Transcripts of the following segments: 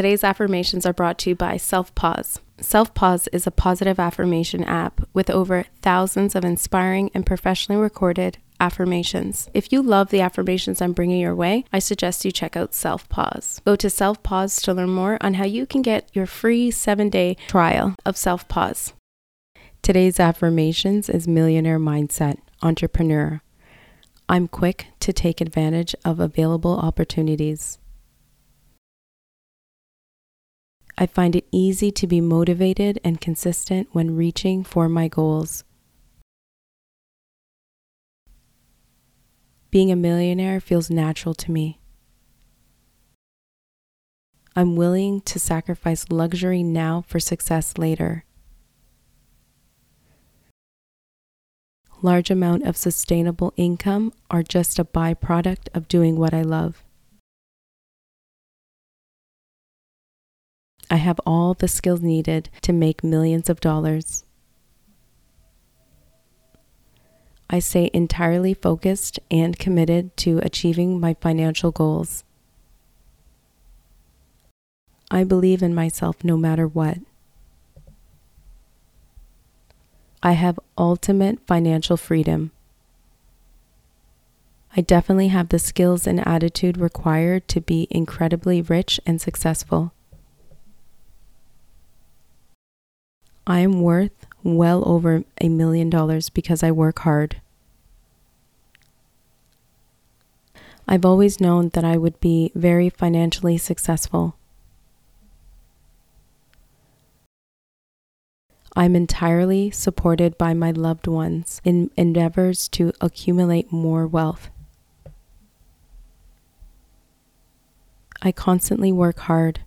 Today's affirmations are brought to you by Selfpause. Self Pause is a positive affirmation app with over thousands of inspiring and professionally recorded affirmations. If you love the affirmations I'm bringing your way, I suggest you check out Selfpause. Go to Selfpause to learn more on how you can get your free seven day trial of Selfpause. Today's affirmations is millionaire mindset, entrepreneur. I'm quick to take advantage of available opportunities. I find it easy to be motivated and consistent when reaching for my goals. Being a millionaire feels natural to me. I'm willing to sacrifice luxury now for success later. Large amount of sustainable income are just a byproduct of doing what I love. I have all the skills needed to make millions of dollars. I stay entirely focused and committed to achieving my financial goals. I believe in myself no matter what. I have ultimate financial freedom. I definitely have the skills and attitude required to be incredibly rich and successful. I am worth well over a million dollars because I work hard. I've always known that I would be very financially successful. I'm entirely supported by my loved ones in endeavors to accumulate more wealth. I constantly work hard.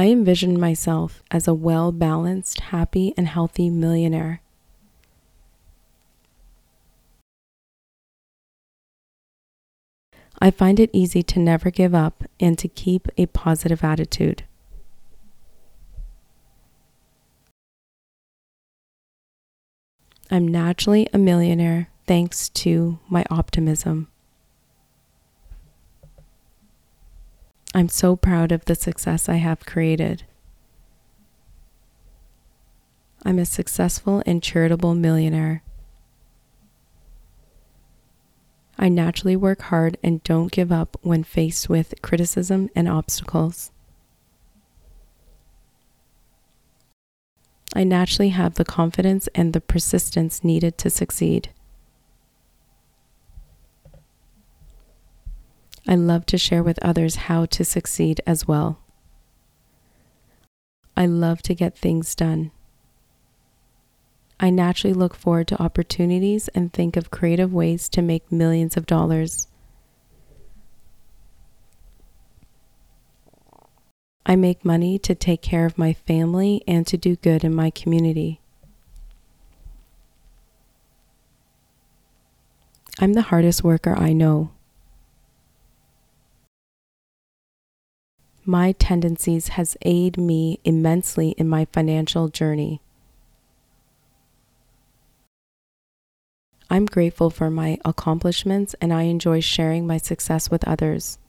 I envision myself as a well balanced, happy, and healthy millionaire. I find it easy to never give up and to keep a positive attitude. I'm naturally a millionaire thanks to my optimism. I'm so proud of the success I have created. I'm a successful and charitable millionaire. I naturally work hard and don't give up when faced with criticism and obstacles. I naturally have the confidence and the persistence needed to succeed. I love to share with others how to succeed as well. I love to get things done. I naturally look forward to opportunities and think of creative ways to make millions of dollars. I make money to take care of my family and to do good in my community. I'm the hardest worker I know. My tendencies has aided me immensely in my financial journey. I'm grateful for my accomplishments and I enjoy sharing my success with others.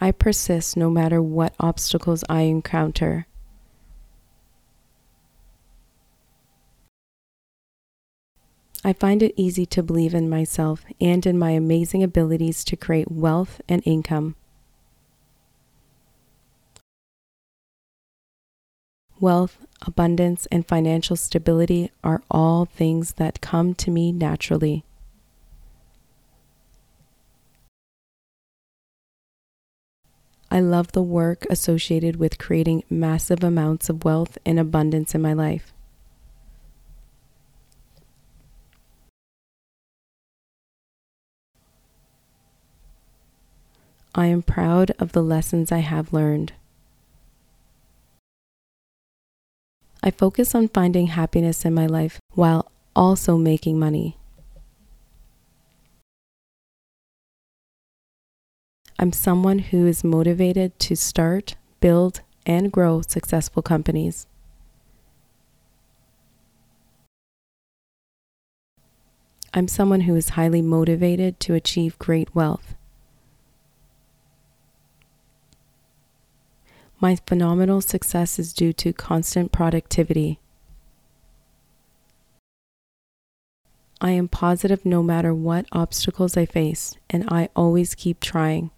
I persist no matter what obstacles I encounter. I find it easy to believe in myself and in my amazing abilities to create wealth and income. Wealth, abundance, and financial stability are all things that come to me naturally. I love the work associated with creating massive amounts of wealth and abundance in my life. I am proud of the lessons I have learned. I focus on finding happiness in my life while also making money. I'm someone who is motivated to start, build, and grow successful companies. I'm someone who is highly motivated to achieve great wealth. My phenomenal success is due to constant productivity. I am positive no matter what obstacles I face, and I always keep trying.